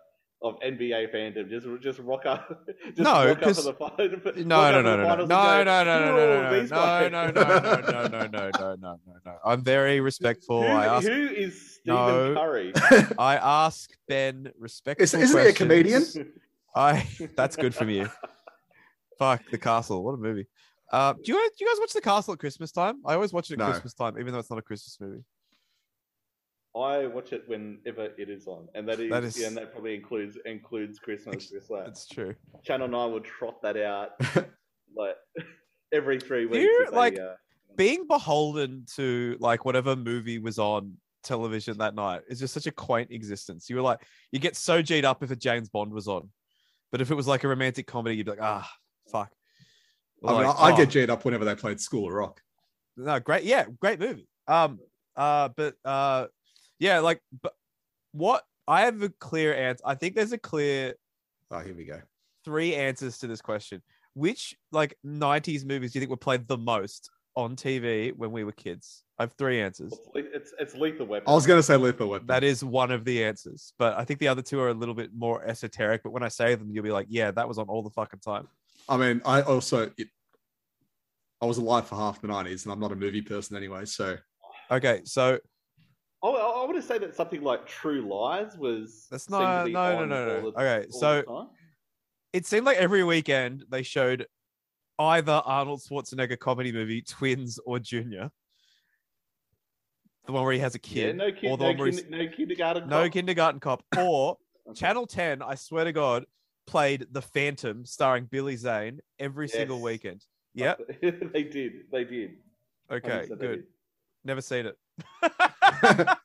of NBA fandom. Just just rock up. Just No, rock up 'cause- for the fi- no, rock no, up for no, the no, no, finals no, and no, go, no, no, "Who no, are no, these no, guys?" no, no, no, no, no, no, no, no, no, no. I'm very respectful. Who, I ask, who is Stephen No. Curry? I ask Ben respectful. Is- isn't he a comedian? I. That's good from you. Fuck the castle. What a movie. Uh, do you guys, do you guys watch the castle at Christmas time? I always watch it at No. Christmas time, even though it's not a Christmas movie. I watch it whenever it is on, and that is, That is- yeah, and that probably includes includes Christmas. Because like It's true. Channel Nine will trot that out like every three weeks. you, if they, like- uh, being beholden to like whatever movie was on television that night is just such a quaint existence. You were like, you get so G'd up if a James Bond was on, but if it was like a romantic comedy, you'd be like, ah, fuck. I, mean, Like, I, I oh, get G'd up whenever they played School of Rock. no, great, yeah, great movie. Um, uh, but uh, yeah, like, but What I have a clear answer. I think there's a clear Oh, here we go. three answers to this question. Which like 90s movies do you think were played the most on TV when we were kids? I have three answers. It's, it's it's lethal weapon. I was going to say Lethal Weapon. That is one of the answers, but I think the other two are a little bit more esoteric. But when I say them, you'll be like, "Yeah, that was on all the fucking time." I mean, I also it, I was alive for half the nineties, and I'm not a movie person anyway. So Okay, so I, I want to say that something like True Lies was. That's not- no, no, no, no. the- Okay, so- it seemed like every weekend they showed either Arnold Schwarzenegger comedy movie Twins or Junior, the one where he has a yeah, kid, no, kid, or the no, one where kin- no kindergarten. no Cop. Kindergarten Cop, or Okay. Channel Ten. I swear to God, played The Phantom starring Billy Zane every single weekend. Yep. they did. They did. Okay. 100% they Good. Never seen it. did.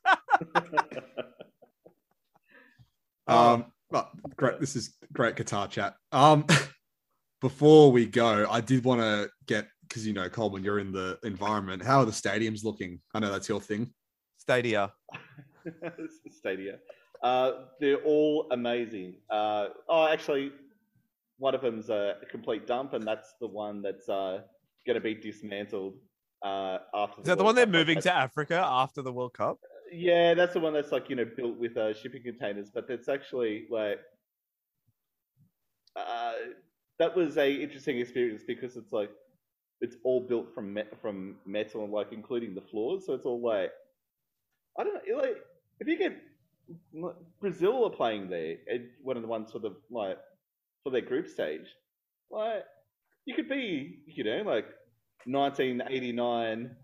Um, but great. This is great guitar chat. Um, before we go, I did want to get because you know, Coleman, you're in the environment. How are the stadiums looking? I know that's your thing. Stadia. Stadia. Uh, they're all amazing. Uh, oh, actually, one of them's a complete dump, and that's the one that's uh, going to be dismantled uh, after. Is that the World one they're moving Like, to Africa after the World Cup? Yeah, that's the one that's like you know built with uh, shipping containers, but that's actually like uh, that was a interesting experience because it's like it's all built from me- from metal, like including the floors. So it's all like I don't know, like if you get Brazil are playing there, and one of the ones for the like for their group stage, like you could be, you know, like 1989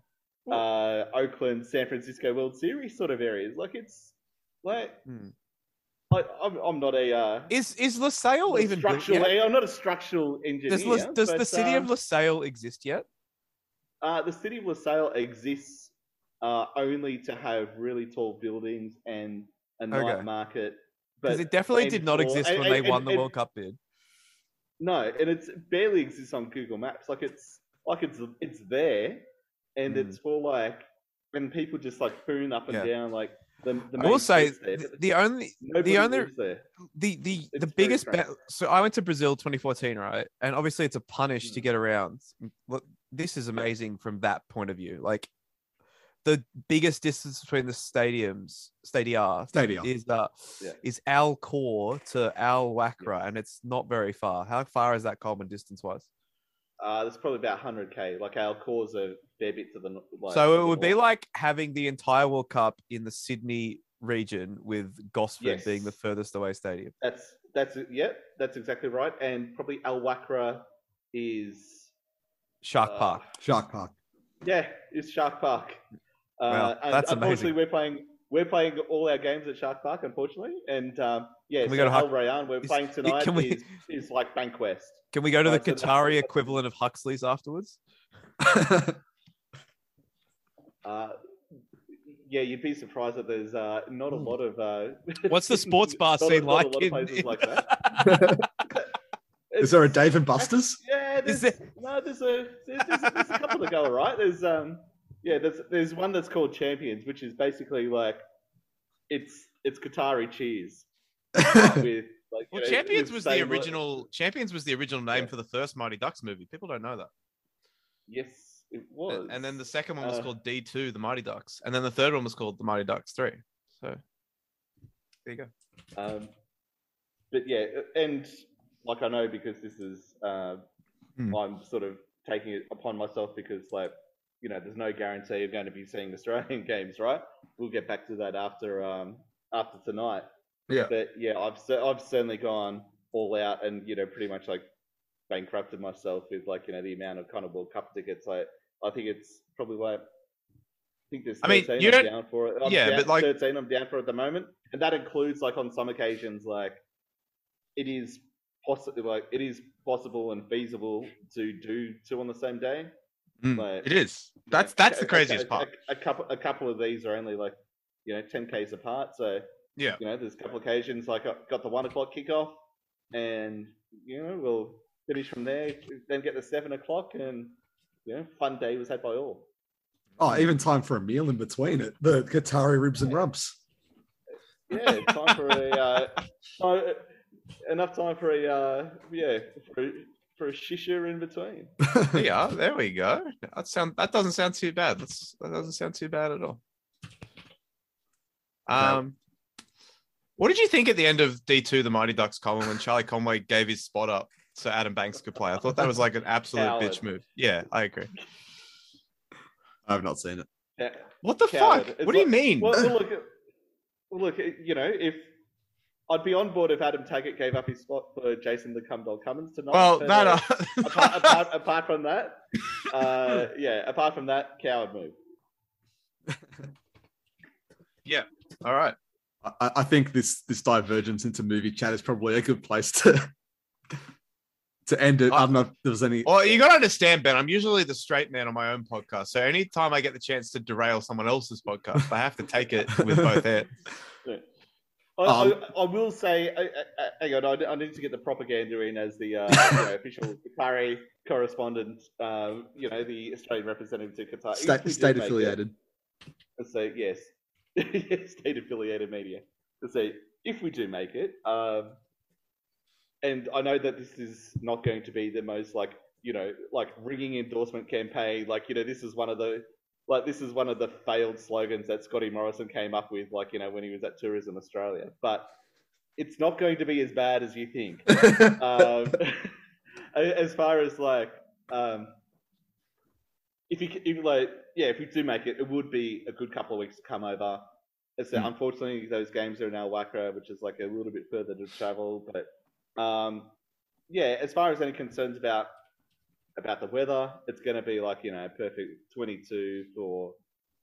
uh, Oakland, San Francisco World Series sort of areas. Like it's like, Hmm. Like I'm, I'm not a uh, Is is Lusail even structural. yet? I'm not a structural engineer. Does, La- does the city um, of Lusail exist yet? uh, the city of Lusail exists uh, only to have really tall buildings and a night Okay. market. Because it definitely did not exist and- when they and- won the and- World Cup bid. No, and it's it barely exists on Google Maps. Like it's like it's it's there, and Hmm. it's for like when people just like boon up and Yeah. down. Like the, the I will say there, th- the only the only there. the the the biggest strange. bet. So I went to Brazil 2014, right? And obviously it's a punish to Mm. get around. Look, this is amazing from that point of view. Like the biggest distance between the stadiums, stadia, Stadia. is uh Yeah. is Al Khor to Al Wakra, and it's not very far. How far is that Coleman distance wise? Uh, there's probably about 100k. Like our cores are fair bit to the like, so it would be like having the entire World Cup in the Sydney region with Gosford being the furthest away stadium. that's that's it. Yep, that's exactly right. And probably Al Wakra is Shark uh, Park. Shark Park. Yeah, it's Shark Park. Uh, Wow, and that's unfortunately, amazing. we're playing we're playing all our games at Shark Park, unfortunately. And um, yeah, Can we so go to Al Huck- Rayan, we're is- playing tonight. can we- is, is like Bankwest. Can we go to the Right, so Qatari equivalent of Huxley's afterwards? Uh, yeah, you'd be surprised that there's uh, not a Hmm. lot of. Uh, What's the sports bar not a- scene not a like lot of in? places like that. is there a It's- Dave and Buster's? Yeah, Is there's, no, there's a there's, there's, there's a couple that go all right. There's um yeah, there's there's one that's called Champions, which is basically like it's it's Qatari cheese with like you Well, know, Champions was the same- original. Champions was the original name Yeah. for the first Mighty Ducks movie. People don't know that. Yes, it And- was. And then the second one was Uh, called D two, the Mighty Ducks, and then the third one was called the Mighty Ducks three. So there you go. Um, but yeah, and like I know because this is, uh, Hmm. I'm sort of taking it upon myself because like, you know, there's no guarantee you're going to be seeing Australian games, right? We'll get back to that after um, after tonight. Yeah. But yeah, I've I've certainly gone all out and you know pretty much like bankrupted myself with like you know the amount of kind of World Cup tickets. Like I think it's probably like. I think there's I mean, 13 you I'm down for it. I'm yeah, down- but, like- 13 I'm down for at the moment, and that includes like on some occasions like it is possible like it is possible and feasible to do two on the same day. Mm, Like, it is. you That's know, that's the craziest a, part. A, a couple a couple of these are only like you know 10 k's apart, so Yeah. you know there's a couple of occasions like I got the one o'clock kickoff, and you know we'll finish from there, then get the seven o'clock, and you know fun day was had by all. Oh, even time for a meal in between it. The Qatari ribs and rumps. Yeah, time for a uh, time, enough time for a uh, yeah for a, for a shisha in between. Yeah, there we go. That sound that doesn't sound too bad. That's that doesn't sound too bad at all. Um, what did you think at the end of D two, the Mighty Ducks Coleman, when Charlie Conway gave his spot up so Adam Banks could play? I thought that was like an absolute Coward. bitch move. Yeah, I agree. I've not seen it. Yeah. What the Coward. fuck? It's What do you mean? Well, well, look, well, look, you know, if I'd be on board if Adam Taggart gave up his spot for Jason the Cumdog Cummings tonight. well, but, no, uh, no. apart, apart, apart from that, uh, yeah, apart from that, coward move. Yeah. All right. I, I think this this divergence into movie chat is probably a good place to to end it. I don't know if there was any. Well, you got to understand, Ben. I'm usually the straight man on my own podcast, so anytime I get the chance to derail someone else's podcast, I have to take it with both hands. I, Um, I, I will say, I, I, hang on, I, I need to get the propaganda in as the uh, you know, official Qatari correspondent, um, you know, the Australian representative to Qatar. State, do state make it- affiliated. So yes, state affiliated media. So if we do make it, um, and I know that this is not going to be the most like you know like ringing endorsement campaign. Like you know this is one of the like this is one of the failed slogans that Scotty Morrison came up with. Like you know when he was at Tourism Australia, but it's not going to be as bad as you think um, as far as like um, if you if like yeah if we do make it it would be a good couple of weeks to come over As I said, Mm. unfortunately those games are in Al Wakra which is like a little bit further to travel but um, yeah as far as any concerns about about the weather it's going to be like you know perfect 22 for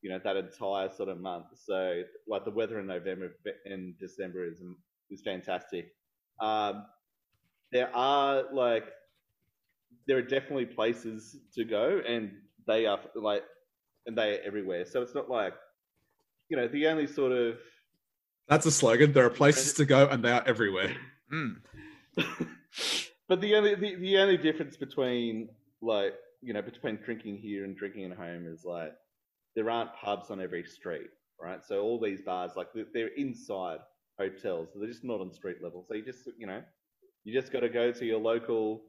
you know that entire sort of month so like the weather in November and December is is fantastic um, there are like there are definitely places to go and they are like and they are everywhere so it's not like you know the only sort of That's a slogan. There are places to go, and they are everywhere. Mm. but the only the, the only difference between like you know between drinking here and drinking at home is like there aren't pubs on every street right? So all these bars like they're- they're inside hotels. They're just not on street level. So you just you know you just got to go to your local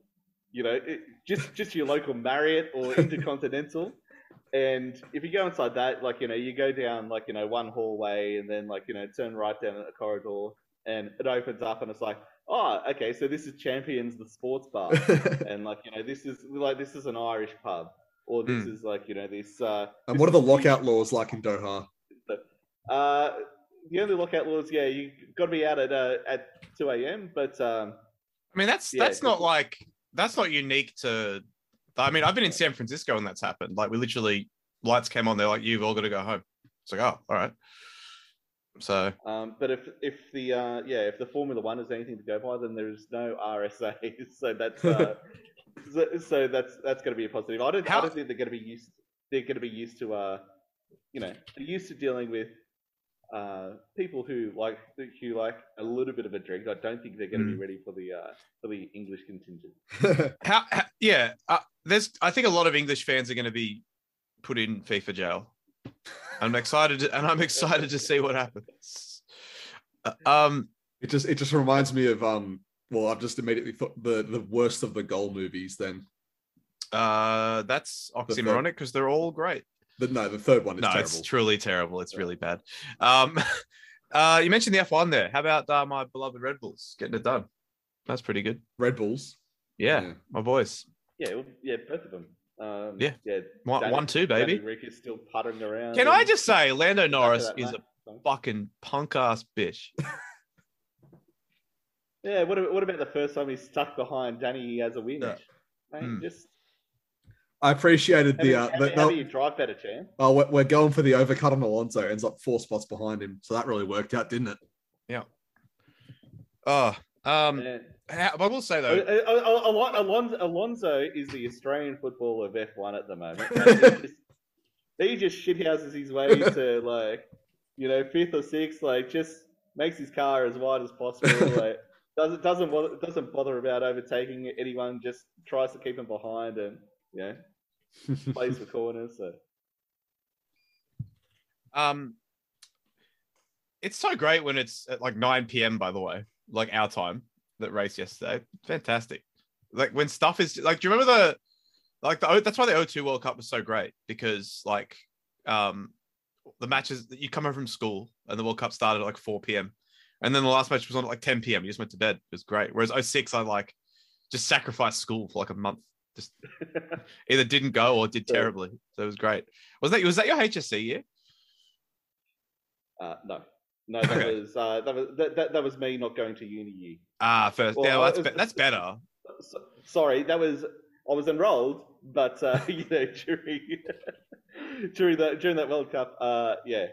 you know it, just just your local marriott or intercontinental. And if you go inside that like you know you go down like you know one hallway and then like you know turn right down a corridor and it opens up and it's like oh okay so this is champions the sports bar and like you know this is like this is an irish pub or this Hmm. is like you know this uh and this what are the is lockout laws like in Doha? uh the only lockout laws yeah you got to be out at uh, at 2 a.m but um I mean, that's Yeah, that's not like that's not unique to. I mean, I've been in San Francisco and that's happened. Like, we literally lights came on. They're like, "You've all got to go home." It's like, oh, all right. So um but if if the uh yeah if the formula one is anything to go by then there's no rsa so that's uh so, so that's that's going to be a positive i don't, I don't think they're going to be used they're going to be used to uh you know they're used to dealing with uh, people who like who like a little bit of a drink. I don't think they're going to be ready for the uh, for the English contingent. how, how yeah, uh, there's. I think a lot of English fans are going to be put in FIFA jail. I'm excited, to, and I'm excited to see what happens. Uh, Um, It just it just reminds me of um. Well, I've just immediately thought the the worst of the goal movies. Then uh, that's third- oxymoronic because they're all great. the no, the third one is no, terrible. it's truly terrible. It's Yeah. really bad. Um, uh, you mentioned the F1 there. How about uh, my beloved Red Bulls getting it done? That's pretty good. Red Bulls. Yeah, Yeah. my boys. Yeah, well, yeah, both of them. Um, Yeah. yeah. One, Danny- one two, baby. Danny Rick is still puttering around. Can I just say, Lando back to Norris that is a fucking punk ass bitch. Yeah, what, about- what about the first time he's stuck behind Danny as a win? Yeah. Mate, Hmm. Just I appreciated the. do, Uh, how, the, do- how the- do you drive better, champ? oh, we're, we're going for the overcut on Alonso. Ends up four spots behind him, so that really worked out, didn't it? Yeah. Oh, um, Yeah. how- I will say though, Alon- Alonso, Alonso is the Australian football of F1 at the moment. Like, he, just, he just shithouses his way to like, you know, fifth or sixth. Like, just makes his car as wide as possible. Like, doesn't doesn't bother, doesn't bother about overtaking anyone. Just tries to keep him behind and you know plays for corners. So um, it's so great when it's at like 9 p.m. By the way, like our time that race yesterday. Fantastic. Like when stuff is like, do you remember the like the that's why the O2 World Cup was so great because like um the matches that you come home from school and the World Cup started at like 4 p.m. and then the last match was on at like 10 p.m. You just went to bed. It was great. Whereas 06, I like just sacrificed school for like a month. Just either didn't go or did terribly. So it was great. Was that was that your HSC year? Uh, no, no, that Okay. was uh, that was that, that, that was me not going to uni year. Ah, first. Well, yeah, well, that's be- that's better. So, sorry, that was I was enrolled, but uh, you know during during that during that World Cup, uh, yeah,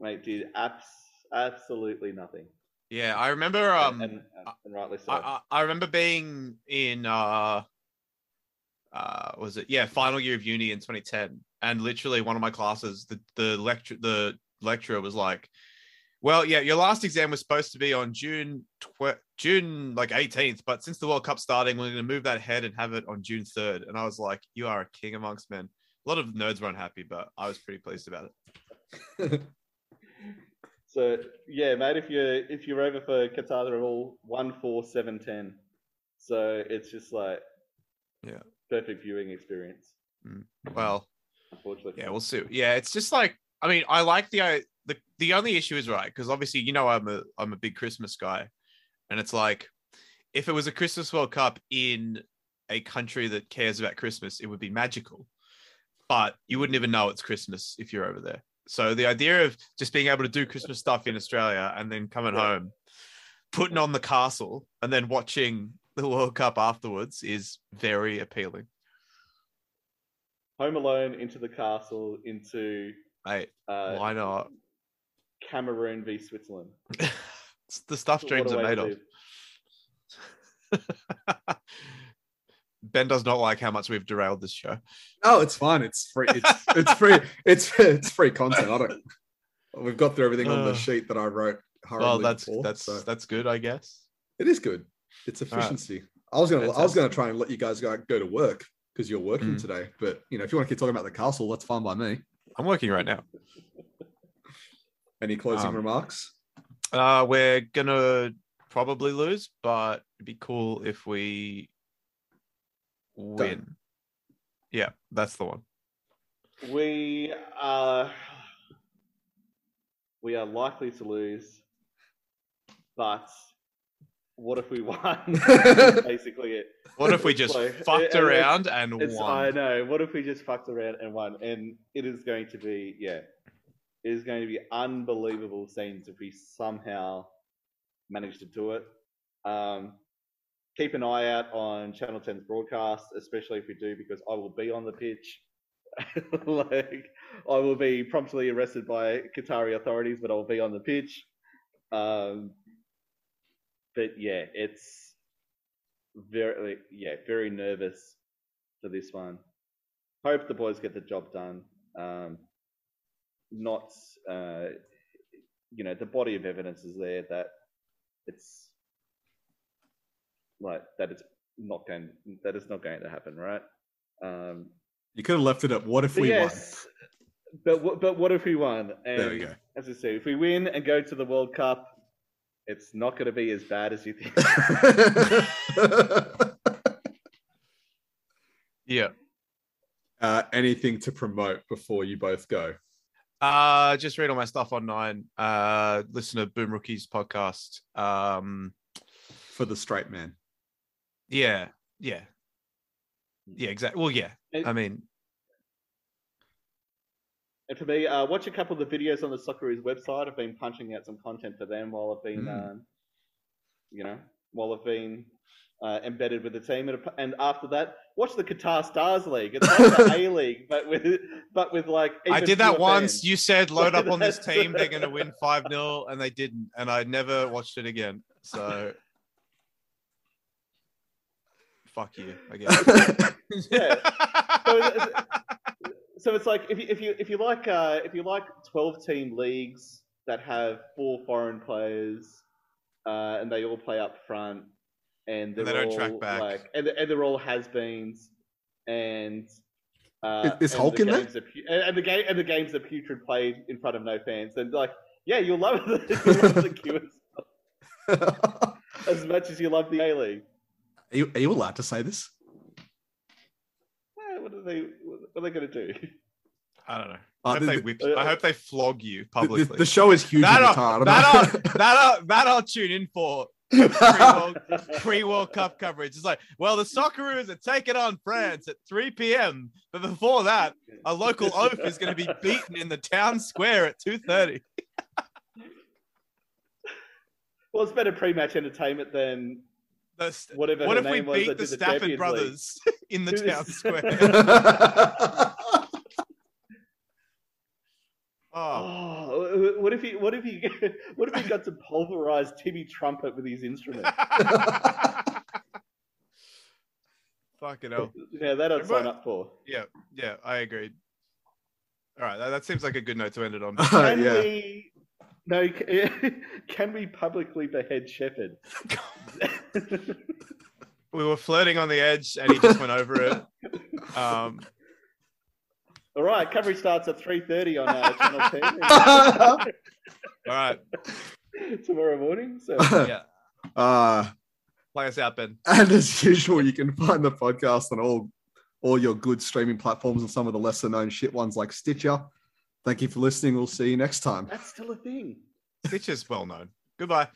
mate, did abs- absolutely nothing. Yeah, I remember. Um, and, and, and rightly so. I, I I remember being in uh uh was it yeah final year of uni in 2010 and literally one of my classes the the lecture the lecturer was like well yeah your last exam was supposed to be on June tw- June like 18th but since the World Cup starting we're going to move that ahead and have it on June 3rd and I was like you are a king amongst men a lot of nerds were unhappy but I was pretty pleased about it So yeah, mate, if you're if you're over for Qatar, they're all one four seven ten. So it's just like Yeah. perfect viewing experience. Mm. well Unfortunately, Yeah, we'll see. Yeah, it's just like I mean, I like the the the only issue is right because obviously you know I'm a I'm a big Christmas guy, and it's like if it was a Christmas World Cup in a country that cares about Christmas, it would be magical, but you wouldn't even know it's Christmas if you're over there. So the idea of just being able to do Christmas stuff in Australia and then coming Yeah. home, putting on the castle, and then watching the World Cup afterwards is very appealing. Home Alone into the castle into Mate, uh, why not? Cameroon v Switzerland. It's the stuff dreams are made of. ben does not like how much we've derailed this show. Oh, it's fine. It's free. It's, it's free. It's it's free content. I don't. We've got through everything on the Uh, sheet that I wrote. Well, that's before, that's so that's good, I guess. it is good. It's All right. efficiency. I was gonna I was gonna try and let you guys go go to work because you're working Mm. today. But you know, if you want to keep talking about the castle, that's fine by me. I'm working right now. Any closing Um, remarks? Uh, we're gonna probably lose, but it'd be cool if we win. Yeah, that's the one. We are we are likely to lose, but what if we won? Basically, it. What if we just Like, fucked it- it- around and won? I know. What if we just fucked around and won? And it is going to be, yeah, it is going to be unbelievable scenes if we somehow manage to do it. Um, keep an eye out on Channel 10's broadcast, especially if we do, because I will be on the pitch. like, I will be promptly arrested by Qatari authorities, but I'll be on the pitch. Um, but yeah, it's very, yeah, very nervous for this one. Hope the boys get the job done. Um, not, uh, you know, the body of evidence is there that it's like that it's not going that is not going to happen, right? Um, You could have left it up. what if but we yes, but what- but what if we won? And There we go. As I say, if we win and go to the World Cup, it's not going to be as bad as you think. won? yeah. uh, anything to promote before you both go? Uh, just read all my stuff online. Uh, listen to Boom Rookies podcast. Um, For the straight man. yeah, yeah, yeah, exactly. Well, yeah. And- I mean, And for me, uh, watch a couple of the videos on the Socceroos website. I've been punching out some content for them while I've been, Mm. um, you know, while I've been uh, embedded with the team. And, and after that, watch the Qatar Stars League. It's like the A League, but with but with like. I did that once. fans. You said load up on this team. They're going to win 5 0, and they didn't. And I never watched it again. So, fuck you, I guess. Yeah. So it's- so it's like if you if you if you like uh, if you like twelve team leagues that have four foreign players uh, and they all play up front and they're And they don't all track back. like and, and they're all has-beens and uh, Is- is and Hulk the in there? pu- and and the game and the games are putrid played in front of no fans and like Yeah, you'll love the, you'll love the QSL as much as you love the A League. Are you, are you allowed to say this? Eh, What are they? What are they going to do? I don't know. Uh, I hope the- they the- whip, uh, I hope they flog you publicly. the- the show is huge. that, I'll, that, I'll, that, I'll, that I'll tune in for pre-World, pre-World Cup coverage. It's like, well, the Socceroos are taking on France at 3 p.m. But before that, a local oaf is going to be beaten in the town square at 2.30. Well, it's better pre-match entertainment than The st- whatever. what her if we name was beat that the did Stafford Champions League. brothers in the town square? oh, Oh, what if he? What if he? What if he got to pulverize Timmy Trumpet with his instrument? fucking hell. Yeah, that I'd sign up for. Yeah, yeah, I agree. All right, that, that seems like a good note to end it on. Can yeah. we? No, can, can we publicly behead Shepard? we were flirting on the edge, and he just went over it. Um, All right, coverage starts at three thirty on uh, Channel Ten all right, tomorrow morning. So yeah, uh, play us out, Ben. and as usual, you can find the podcast on all all your good streaming platforms and some of the lesser known shit ones like Stitcher. Thank you for listening. We'll see you next time. that's still a thing. Stitch is well known. Goodbye.